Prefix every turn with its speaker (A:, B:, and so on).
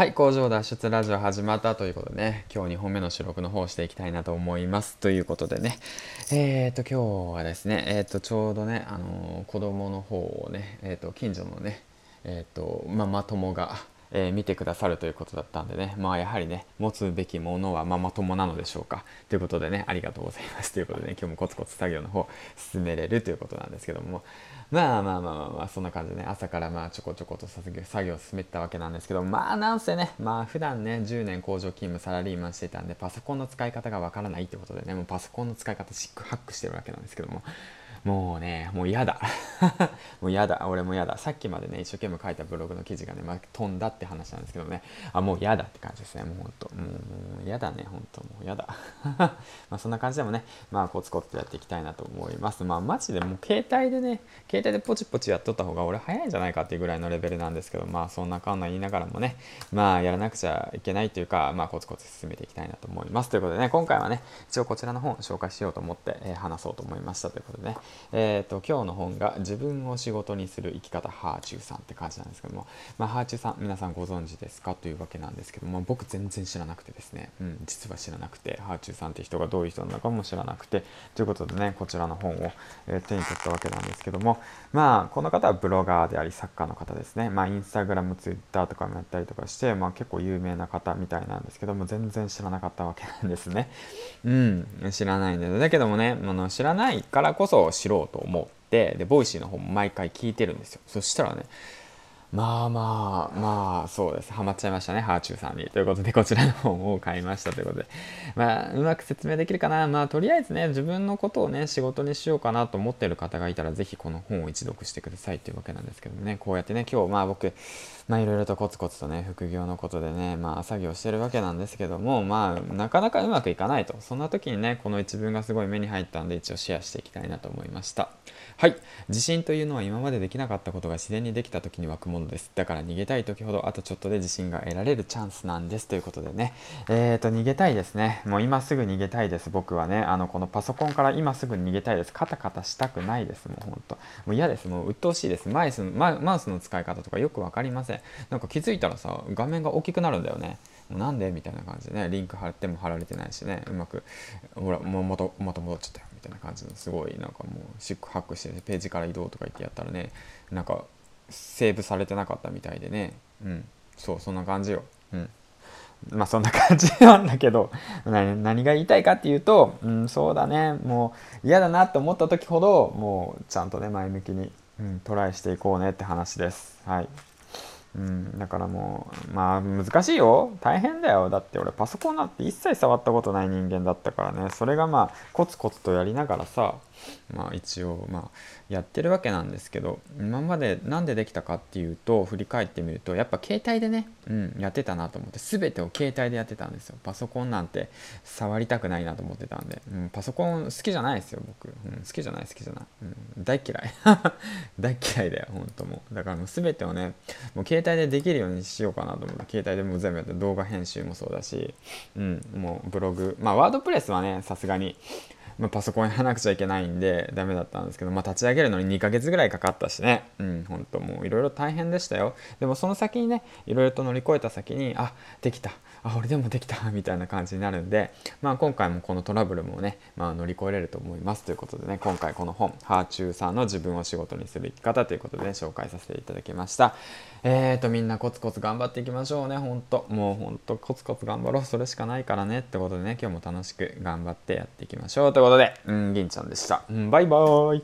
A: はい、工場脱出ラジオ始まったということでね、今日2本目の収録の方をしていきたいなと思います。ということでね、えっ、ー、と、今日はですね、えっ、ー、と、ちょうどね、あのー、子供の方をね、えっ、と、近所のね、えっ、と、ママ友が、えー、見てくださるということだったんでね、まあやはりね、持つべきものはママ友なのでしょうか。ということでね、ありがとうございます。ということでね、今日もコツコツ作業の方進めれるということなんですけども、まあまあまあまあまあ、そんな感じでね、朝からまあちょこちょこと作業作業を進めてたわけなんですけど、まあなんせね、まあ普段ね、10年工場勤務サラリーマンしてたんで、パソコンの使い方がわからないってことでね、もうパソコンの使い方シックハックしてるわけなんですけども、もうね、もう嫌だ。もう嫌だ。俺も嫌だ。さっきまでね、一生懸命書いたブログの記事がね、まあ、飛んだって話なんですけどね、あ、もう嫌だって感じですね。もうほんと。もう嫌だね、ほんと。もう嫌だ。まあそんな感じでもね、まあコツコツやっていきたいなと思います。まあマジでもう携帯でね、携帯でポチポチやっとった方が俺早いんじゃないかっていうぐらいのレベルなんですけど、まあそんなかんな言いながらもね、まあやらなくちゃいけないというか、まあコツコツ進めていきたいなと思います。ということでね、今回はね、一応こちらの本を紹介しようと思って、えー、話そうと思いましたということでね、えっ、ー、と、今日の本が自分を仕事にする生き方ハーチューさんって感じなんですけども、まあ、ハーチューさん皆さんご存知ですか？というわけなんですけども僕全然知らなくてですね、うん、実は知らなくてハーチューさんって人がどういう人なのかも知らなくてということでねこちらの本を、えー、手に取ったわけなんですけどもまあこの方はブロガーであり作家の方ですね。まあインスタグラムツイッターとかもやったりとかして、まあ、結構有名な方みたいなんですけども全然知らなかったわけなんですね。うん知らないんです。だけどもねあの知らないからこそ知ろうと思ってで Voicy の方も毎回聞いてるんですよ。そしたらねまあまあまあそうです。ハマっちゃいましたね。はあちゅうさんに。ということでこちらの本を買いましたということで。まあうまく説明できるかな。まあとりあえずね自分のことをね仕事にしようかなと思ってる方がいたら是非この本を一読してくださいというわけなんですけどね。こうやってね今日まあ僕まあいろいろとコツコツとね副業のことでねまあ作業してるわけなんですけどもまあなかなかうまくいかないと。そんな時にねこの一文がすごい目に入ったんで一応シェアしていきたいなと思いました。はい。自信というのは今までできなかったことが自然にできた時に湧くものです。だから逃げたい時ほどあとちょっとで自信が得られるチャンスなんですということでね。えーと逃げたいですね。もう今すぐ逃げたいです僕はね。あのこのパソコンから今すぐ逃げたいです。カタカタしたくないです。もうほんと。もう嫌です。もう鬱陶しいです。マイスママウスの使い方とかよく分かりません。なんか気づいたらさ画面が大きくなるんだよね。もうなんでみたいな感じでね。リンク貼っても貼られてないしね。うまくほらもうまたまた戻っちゃったよ。みたいな感じのすごいなんかもうシックハックしてページから移動とか言ってやったらね。なんかセーブされてなかったみたいでね。うん。そうそんな感じよ。うん。まあそんな感じなんだけど。何が言いたいかっていうと、うん、そうだね。もう嫌だなって思った時ほどもうちゃんとね前向きに、うん、トライしていこうねって話です。はい。うん、だからもうまあ難しいよ。大変だよ。だって俺パソコンなんて一切触ったことない人間だったからね。それがまあコツコツとやりながらさまあ一応まあやってるわけなんですけど今まで何でできたかっていうと振り返ってみるとやっぱ携帯でね、うん、やってたなと思って全てを携帯でやってたんですよ。パソコンなんて触りたくないなと思ってたんで、うん、パソコン好きじゃないですよ僕、うん、好きじゃない好きじゃない、うん、大嫌い。大嫌いだよ本当もう。だからもう全てをねもう携帯でできるようにしようかなと思って携帯でもう全部やって動画編集もそうだし、うん、もうブログ。まあワードプレスはねさすがにまあ、パソコンやらなくちゃいけないんでダメだったんですけど、まあ、立ち上げるのに2ヶ月ぐらいかかったしね。うん本当もういろいろ大変でしたよ。でもその先にねいろいろと乗り越えた先にあできた。あ俺でもできたみたいな感じになるんで、まあ、今回もこのトラブルもね、まあ、乗り越えれると思います。ということでね今回この本「ハーチューさんの自分を仕事にする生き方」ということで、ね、紹介させていただきました。えーとみんなコツコツ頑張っていきましょうねほんと。もうほんとコツコツ頑張ろう。それしかないからね。ってことでね今日も楽しく頑張ってやっていきましょう。ということで。うん銀ちゃんでした、うん、バイバーイ